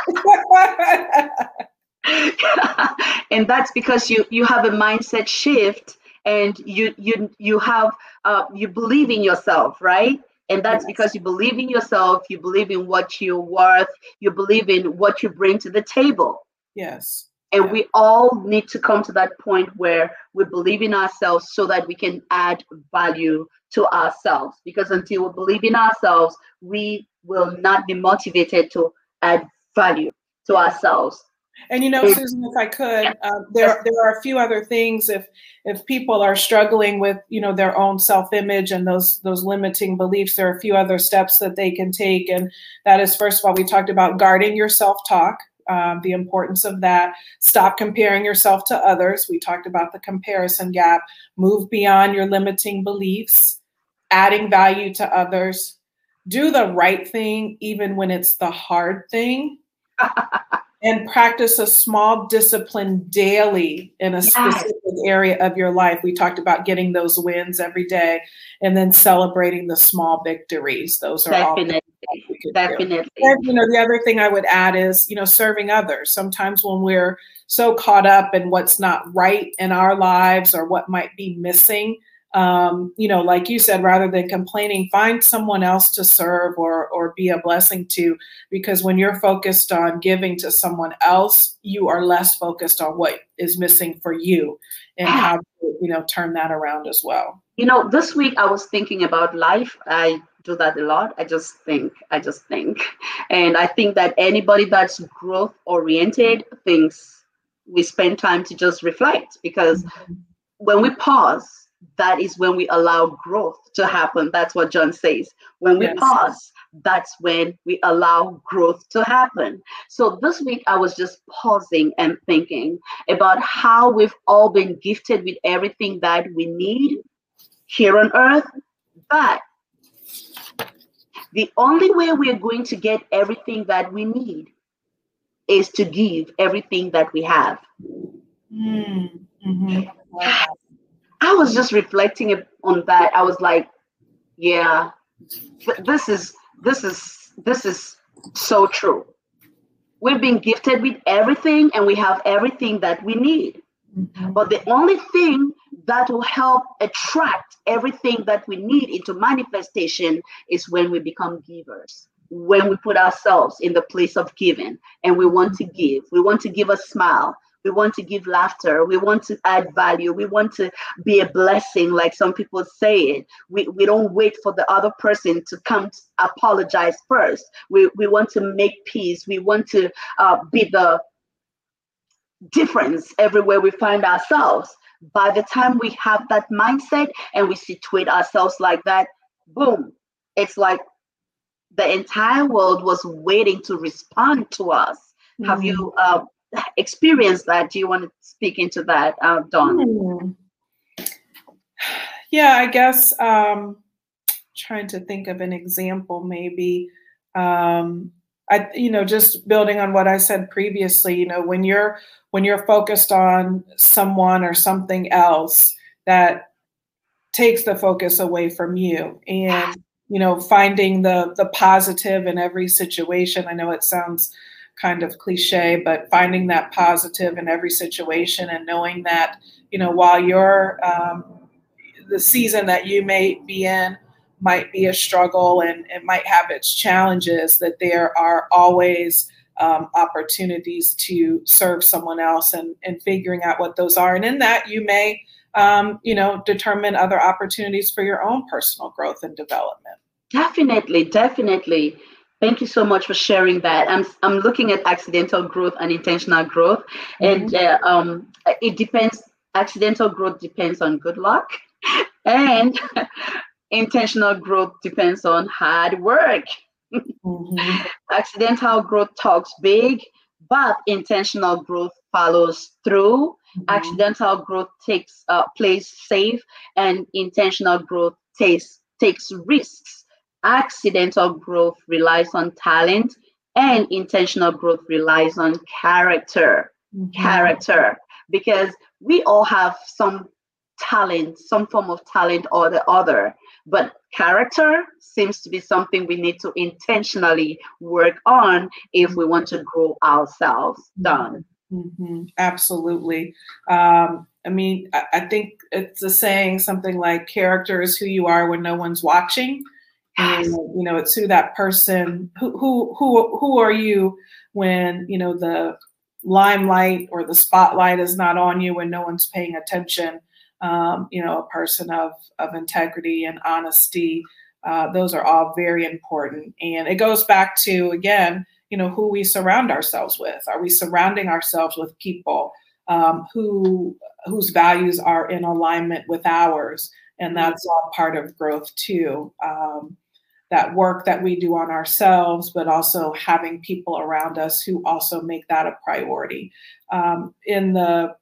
<laughs> and that's because you you have a mindset shift and you you you have uh, you believe in yourself right and that's yes. because you believe in yourself you believe in what you're worth you believe in what you bring to the table yes and we all need to come to that point where we believe in ourselves so that we can add value to ourselves. Because until we believe in ourselves, we will not be motivated to add value to ourselves. And you know, Susan, if I could, uh, there there are a few other things. If if people are struggling with you know their own self image and those those limiting beliefs, there are a few other steps that they can take. And that is, first of all, we talked about guarding your self talk um, the importance of that. Stop comparing yourself to others. We talked about the comparison gap. Move beyond your limiting beliefs, adding value to others. Do the right thing, even when it's the hard thing. <laughs> and practice a small discipline daily in a yes. specific area of your life. We talked about getting those wins every day and then celebrating the small victories. Those are definitely, all definitely. And, you know, the other thing I would add is, you know, serving others. Sometimes when we're so caught up in what's not right in our lives or what might be missing, um, you know, like you said, rather than complaining, find someone else to serve or or be a blessing to. Because when you're focused on giving to someone else, you are less focused on what is missing for you and how to, you know, turn that around as well. You know, this week I was thinking about life. I do that a lot. I just think, I just think. And I think that anybody that's growth oriented thinks we spend time to just reflect because mm-hmm. when we pause that is when we allow growth to happen. That's what John says. When we yes. pause, that's when we allow growth to happen. So this week, I was just pausing and thinking about how we've all been gifted with everything that we need here on earth. But the only way we're going to get everything that we need is to give everything that we have. Mm-hmm. I was just reflecting on that. I was like, yeah, this is this is this is so true. We've been gifted with everything and we have everything that we need. Mm-hmm. But the only thing that will help attract everything that we need into manifestation is when we become givers when we put ourselves in the place of giving and we want to give we want to give a smile we want to give laughter. We want to add value. We want to be a blessing, like some people say it. We, we don't wait for the other person to come to apologize first. We, we want to make peace. We want to uh, be the difference everywhere we find ourselves. By the time we have that mindset and we situate ourselves like that, boom, it's like the entire world was waiting to respond to us. Mm-hmm. Have you uh, experienced that. Do you want to speak into that, uh, Dawn? Hmm. Yeah, I guess um, trying to think of an example, maybe. Um, I, you know, just building on what I said previously. You know, when you're when you're focused on someone or something else, that takes the focus away from you, and you know, finding the the positive in every situation. I know it sounds kind of cliche, but finding that positive in every situation and knowing that, you know, while you're um, the season that you may be in might be a struggle and it might have its challenges, that there are always um, opportunities to serve someone else and, and figuring out what those are. And in that, you may, um, you know, determine other opportunities for your own personal growth and development. Definitely, definitely. Thank you so much for sharing that. I'm I'm looking at accidental growth and intentional growth, mm-hmm. and uh, um, it depends. Accidental growth depends on good luck, <laughs> and <laughs> intentional growth depends on hard work. Mm-hmm. <laughs> Accidental growth talks big, but intentional growth follows through. Mm-hmm. Accidental growth takes uh, plays safe, and intentional growth takes takes risks accidental growth relies on talent and intentional growth relies on character mm-hmm. character because we all have some talent some form of talent or the other but character seems to be something we need to intentionally work on if we want to grow ourselves mm-hmm. dawn mm-hmm. absolutely um, i mean I, I think it's a saying something like character is who you are when no one's watching and you know it's who that person who who who who are you when you know the limelight or the spotlight is not on you when no one's paying attention? Um, you know a person of of integrity and honesty uh, those are all very important. And it goes back to again you know who we surround ourselves with. Are we surrounding ourselves with people um, who whose values are in alignment with ours? And that's all part of growth too. Um, that work that we do on ourselves, but also having people around us who also make that a priority. Um, in the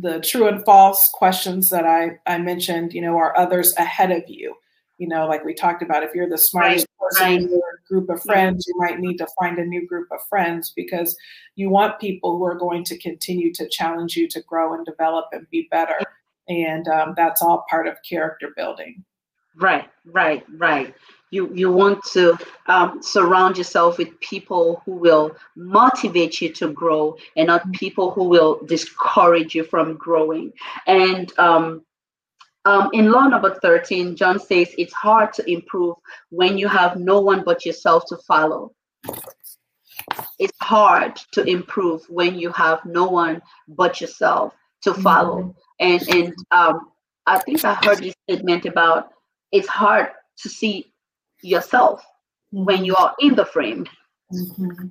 the true and false questions that I, I mentioned, you know, are others ahead of you? You know, like we talked about, if you're the smartest right, person right. in your group of friends, you might need to find a new group of friends because you want people who are going to continue to challenge you to grow and develop and be better. And um, that's all part of character building. Right, right, right you you want to um, surround yourself with people who will motivate you to grow and not mm-hmm. people who will discourage you from growing and um, um, in law number 13 john says it's hard to improve when you have no one but yourself to follow it's hard to improve when you have no one but yourself to follow mm-hmm. and and um, i think i heard this statement about it's hard to see yourself mm-hmm. when you are in the frame. Mm-hmm.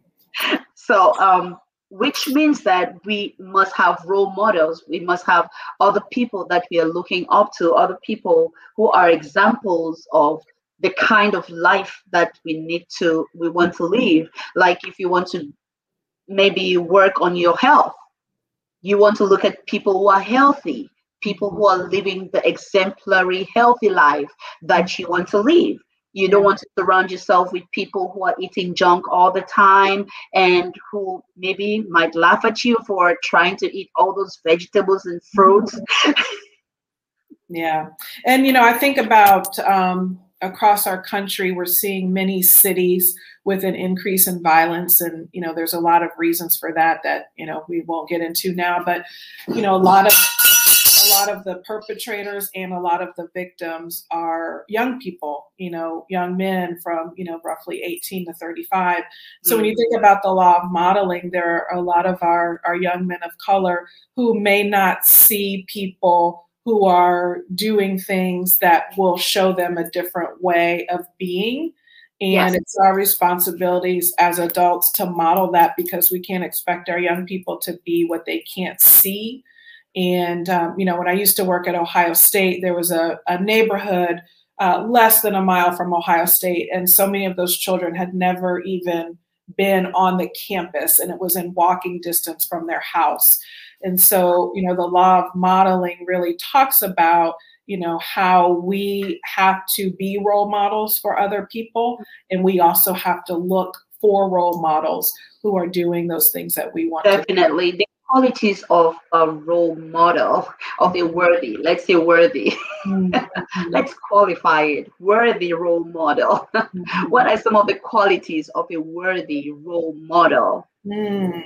So, um, which means that we must have role models. We must have other people that we are looking up to, other people who are examples of the kind of life that we need to, we want to live. Like if you want to maybe work on your health, you want to look at people who are healthy, people who are living the exemplary, healthy life that you want to live. You don't want to surround yourself with people who are eating junk all the time and who maybe might laugh at you for trying to eat all those vegetables and fruits. <laughs> yeah. And, you know, I think about um, across our country, we're seeing many cities with an increase in violence. And, you know, there's a lot of reasons for that that, you know, we won't get into now. But, you know, a lot of a lot of the perpetrators and a lot of the victims are young people, you know, young men from, you know, roughly 18 to 35. So mm-hmm. when you mm. think about the law of modeling, there are a lot of our, our young men of color who may not see people who are doing things that will show them a different way of being. And yes. it's our responsibilities as adults to model that because we can't expect our young people to be what they can't see and, um, you know, when I used to work at Ohio State, there was a, a neighborhood uh, less than a mile from Ohio State. And so many of those children had never even been on the campus and it was in walking distance from their house. And so, you know, the law of modeling really talks about, you know, how we have to be role models for other people. And we also have to look for role models who are doing those things that we want Definitely qualities of a role model of a worthy let's say worthy <laughs> mm-hmm. let's qualify it worthy role model <laughs> mm-hmm. what are some of the qualities of a worthy role model mm.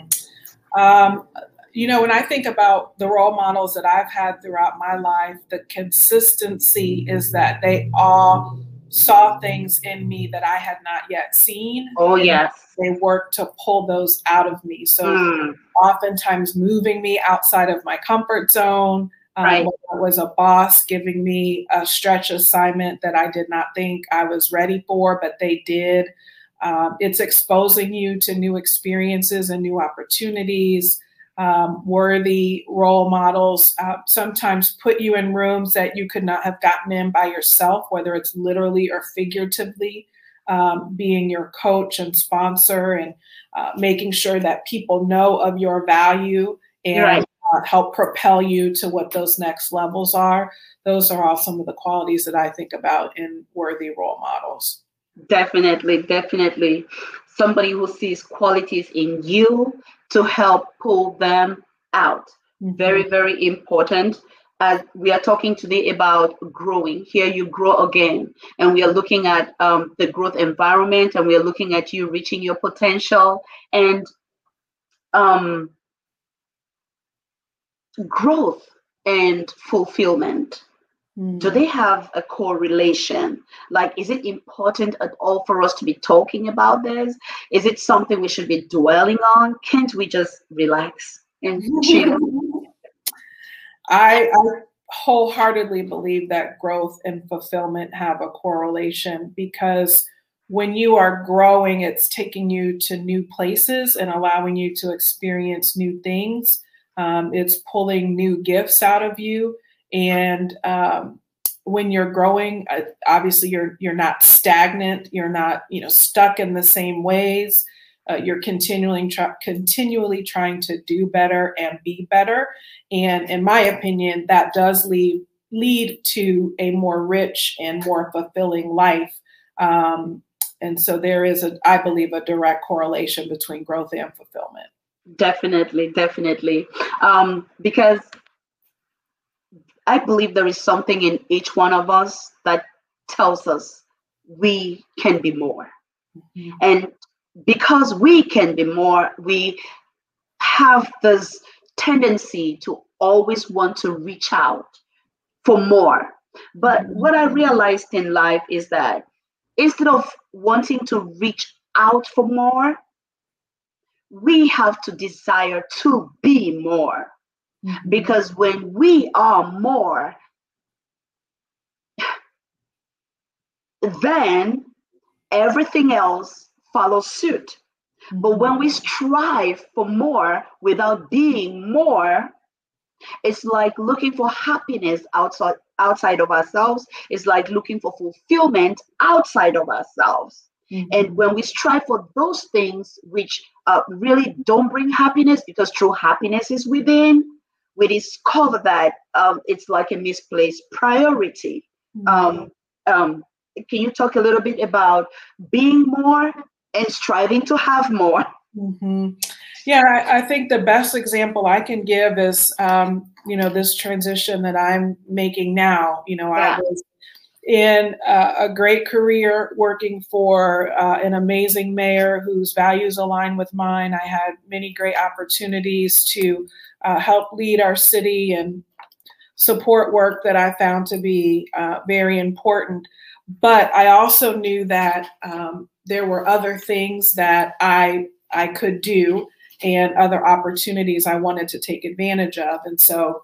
um, you know when i think about the role models that i've had throughout my life the consistency is that they all saw things in me that I had not yet seen. Oh, yes. They worked to pull those out of me. So, mm. oftentimes moving me outside of my comfort zone. Um, right. was a boss giving me a stretch assignment that I did not think I was ready for, but they did. Um, it's exposing you to new experiences and new opportunities um, worthy role models uh, sometimes put you in rooms that you could not have gotten in by yourself, whether it's literally or figuratively, um, being your coach and sponsor and uh, making sure that people know of your value and right. uh, help propel you to what those next levels are. Those are all some of the qualities that I think about in worthy role models. Definitely, definitely. Somebody who sees qualities in you to help pull them out. Mm-hmm. Very, very important. As we are talking today about growing, here you grow again, and we are looking at um, the growth environment, and we are looking at you reaching your potential and um, growth and fulfillment do they have a correlation? Like, is it important at all for us to be talking about this? Is it something we should be dwelling on? Can't we just relax and chill? <laughs> I, I wholeheartedly believe that growth and fulfillment have a correlation because when you are growing, it's taking you to new places and allowing you to experience new things. Um, it's pulling new gifts out of you and um, when you're growing, uh, obviously you're you're not stagnant. You're not you know stuck in the same ways. Uh, you're continually try, continually trying to do better and be better. And in my opinion, that does lead lead to a more rich and more fulfilling life. Um, and so there is a, I believe, a direct correlation between growth and fulfillment. Definitely, definitely, um, because I believe there is something in each one of us that tells us we can be more. Mm-hmm. And because we can be more, we have this tendency to always want to reach out for more. But mm-hmm. what I realized in life is that instead of wanting to reach out for more, we have to desire to be more. Mm-hmm. Because when we are more, then everything else follows suit. Mm-hmm. But when we strive for more without being more, it's like looking for happiness outside outside of ourselves. It's like looking for fulfillment outside of ourselves. Mm-hmm. And when we strive for those things which uh, really don't bring happiness, because true happiness is within, we discover that um, it's like a misplaced priority. Mm-hmm. Um, um, can you talk a little bit about being more and striving to have more? Mm-hmm. Yeah, I, I, think the best example I can give is, um, you know, this transition that I'm making now. You know, yeah. I was in uh, a great career working for uh, an amazing mayor whose values align with mine. I had many great opportunities to uh, help lead our city and support work that I found to be uh, very important. But I also knew that um, there were other things that I I could do and other opportunities I wanted to take advantage of. And so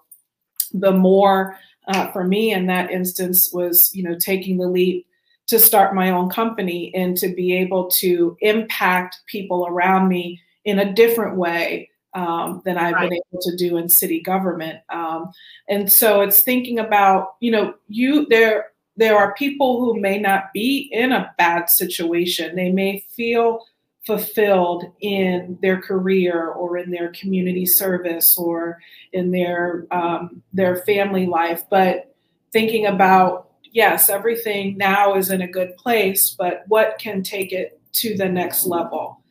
the more uh, for me in that instance was, you know, taking the leap to start my own company and to be able to impact people around me in a different way um, than I've right. been able to do in city government. Um, and so it's thinking about, you know, you there there are people who may not be in a bad situation. They may feel fulfilled in their career or in their community service or in their um, their family life but thinking about yes everything now is in a good place but what can take it to the next level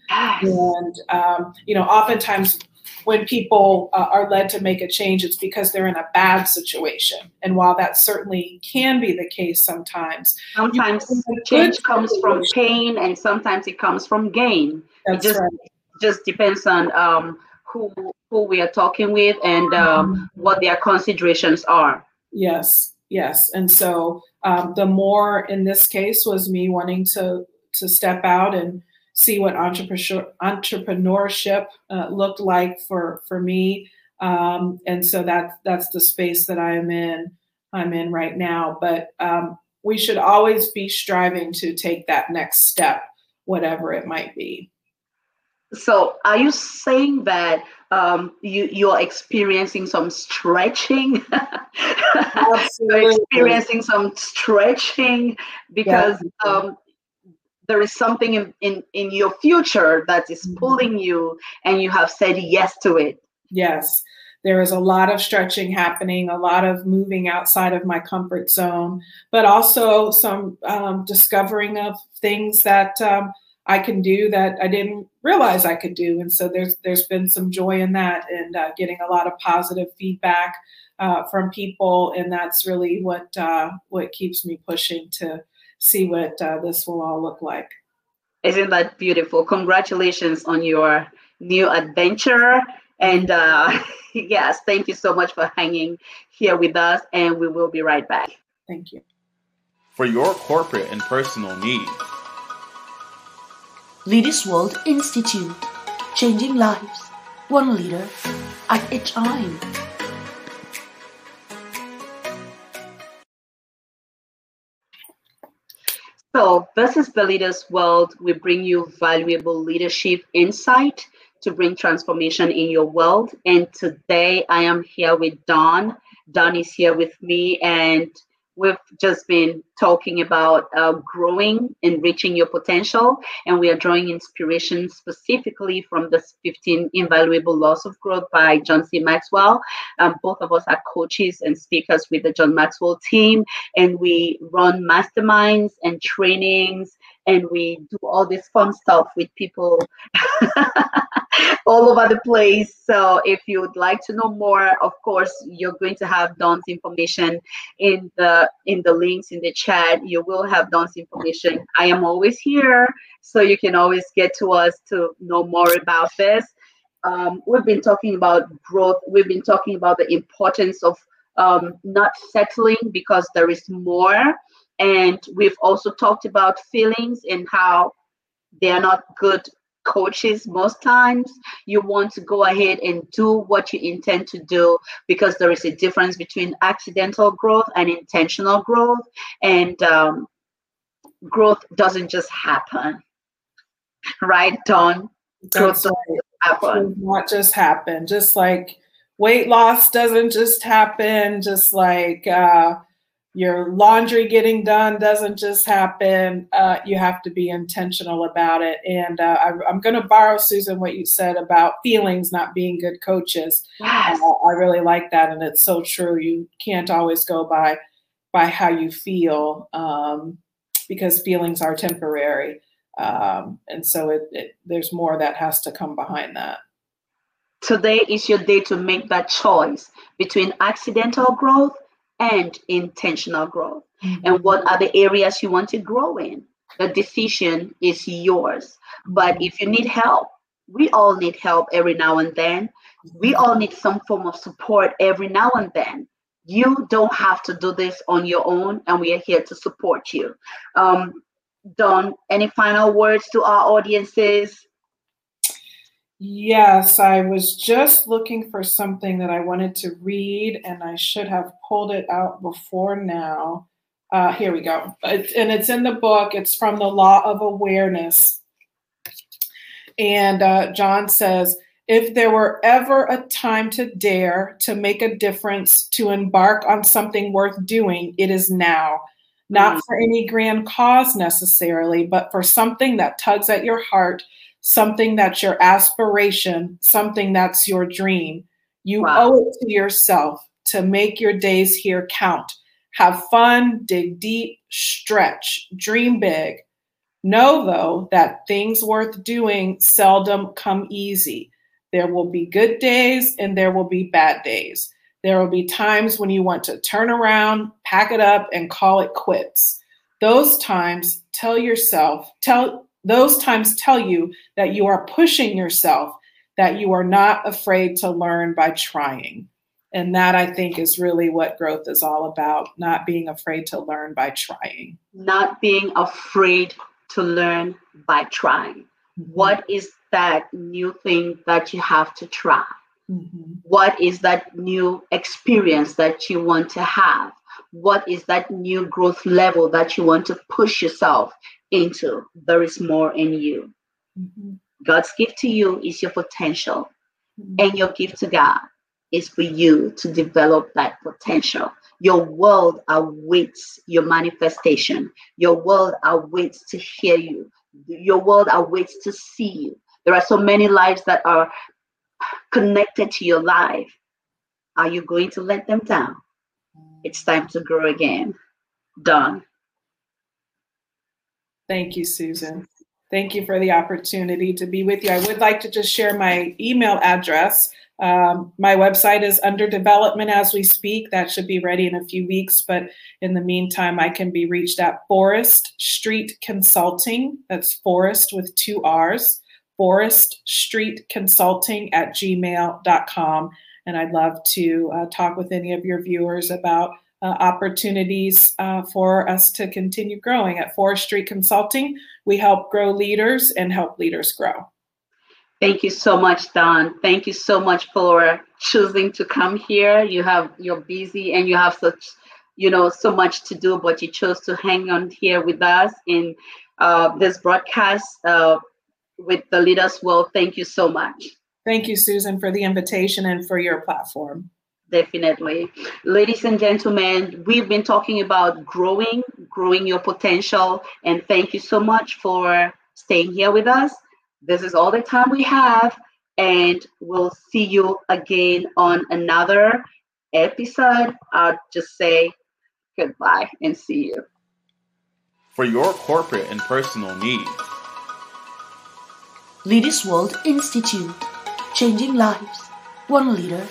and um, you know oftentimes when people uh, are led to make a change, it's because they're in a bad situation. And while that certainly can be the case sometimes, sometimes change comes from pain, and sometimes it comes from gain. That's it just right. just depends on um, who who we are talking with and um, mm-hmm. what their considerations are. Yes, yes, and so um, the more in this case was me wanting to to step out and see what entrepreneurship uh, looked like for for me. Um, and so that's that's the space that I'm in. I'm in right now. But um, we should always be striving to take that next step, whatever it might be. So, are you saying that um, you you're experiencing some stretching? <laughs> you're experiencing some stretching because um, there is something in, in, in your future that is mm-hmm. pulling you and you have said yes to it. Yes. There is a lot of stretching happening, a lot of moving outside of my comfort zone, but also some um, discovering of things that um, I can do that I didn't realize I could do. And so there's there's been some joy in that, and uh, getting a lot of positive feedback uh, from people, and that's really what uh, what keeps me pushing to see what uh, this will all look like. Isn't that beautiful? Congratulations on your new adventure. And uh, <laughs> yes, thank you so much for hanging here with us. And we will be right back. Thank you. For your corporate and personal needs. Leaders World Institute, changing lives, one leader at a time. So, this is the Leaders World. We bring you valuable leadership insight to bring transformation in your world. And today I am here with Dawn. Dawn is here with me, and we've just been talking about uh, growing and reaching your potential, and we are drawing inspiration specifically from the 15 Invaluable Laws of Growth by John C. Maxwell. Um, both of us are coaches and speakers with the John Maxwell team, and we run masterminds and trainings, and we do all this fun stuff with people <laughs> <laughs> all over the place. So if you would like to know more, of course, you're going to have Dawn's information in the in the links in the chat. You will have Dawn's information. I am always here, so you can always get to us to know more about this. Um, we've been talking about growth. We've been talking about the importance of um, not settling because there is more. And we've also talked about feelings and how they are not good coaches most times you want to go ahead and do what you intend to do because there is a difference between accidental growth and intentional growth. And um, growth doesn't just happen right dawn growth doesn't happen. Not just happen. Just like weight loss doesn't just happen. Just like uh, your laundry getting done doesn't just happen. Uh, you have to be intentional about it. And uh, I, am going to borrow, Susan, what you said about feelings not being good coaches. Yes. Uh, I really like that, and it's so true. You can't always go by by how you feel um, because feelings are temporary, um, and so it, it, there's more that has to come behind that. Today is your day to make that choice between accidental growth and intentional growth. Mm-hmm. And what are the areas you want to grow in? The decision is yours. But if you need help, we all need help every now and then. We all need some form of support every now and then. You don't have to do this on your own, and we are here to support you. Um, Dawn, any final words to our audiences? Yes, I was just looking for something that I wanted to read, and I should have pulled it out before now. Uh, here we go. It's, and it's in the book. It's from the Law of Awareness. And uh, John says, if there were ever a time to dare to make a difference, to embark on something worth doing, it is now. Not mm. for any grand cause necessarily, but for something that tugs at your heart something that's your aspiration, something that's your dream. You wow. owe it to yourself to make your days here count. Have fun, dig deep, stretch, dream big. Know, though, that things worth doing seldom come easy. There will be good days and there will be bad days. There will be times when you want to turn around, pack it up, and call it quits. Those times, tell yourself, tell those times tell you that you are pushing yourself, that you are not afraid to learn by trying. And that I think is really what growth is all about not being afraid to learn by trying. Not being afraid to learn by trying. Mm-hmm. What is that new thing that you have to try? Mm-hmm. What is that new experience that you want to have? What is that new growth level that you want to push yourself into there is more in you. Mm-hmm. God's gift to you is your potential, mm-hmm. and your gift to God is for you to develop that potential. Your world awaits your manifestation. Your world awaits to hear you. Your world awaits to see you. There are so many lives that are connected to your life. Are you going to let them down? It's time to grow again. Dawn. Thank you, Susan. Thank you for the opportunity to be with you. I would like to just share my email address. Um, my website is under development as we speak. That should be ready in a few weeks. But in the meantime, I can be reached at Forrest Street Consulting. That's Forrest with two R's. Forrest Street Consulting at gmail.com. And I'd love to uh, talk with any of your viewers about uh, opportunities uh, for us to continue growing. At Forrest Street Consulting, we help grow leaders and help leaders grow. Thank you so much, Dawn. Thank you so much for choosing to come here. You have you're busy and you have such, you know, so much to do, but you chose to hang on here with us in uh, this broadcast uh, with the Leaders World. Thank you so much. Thank you, Susan, for the invitation and for your platform. Definitely. Ladies and gentlemen, we've been talking about growing, growing your potential. And thank you so much for staying here with us. This is all the time we have. And we'll see you again on another episode. I'll just say goodbye and see you. For your corporate and personal needs. Leaders World Institute, changing lives, one leader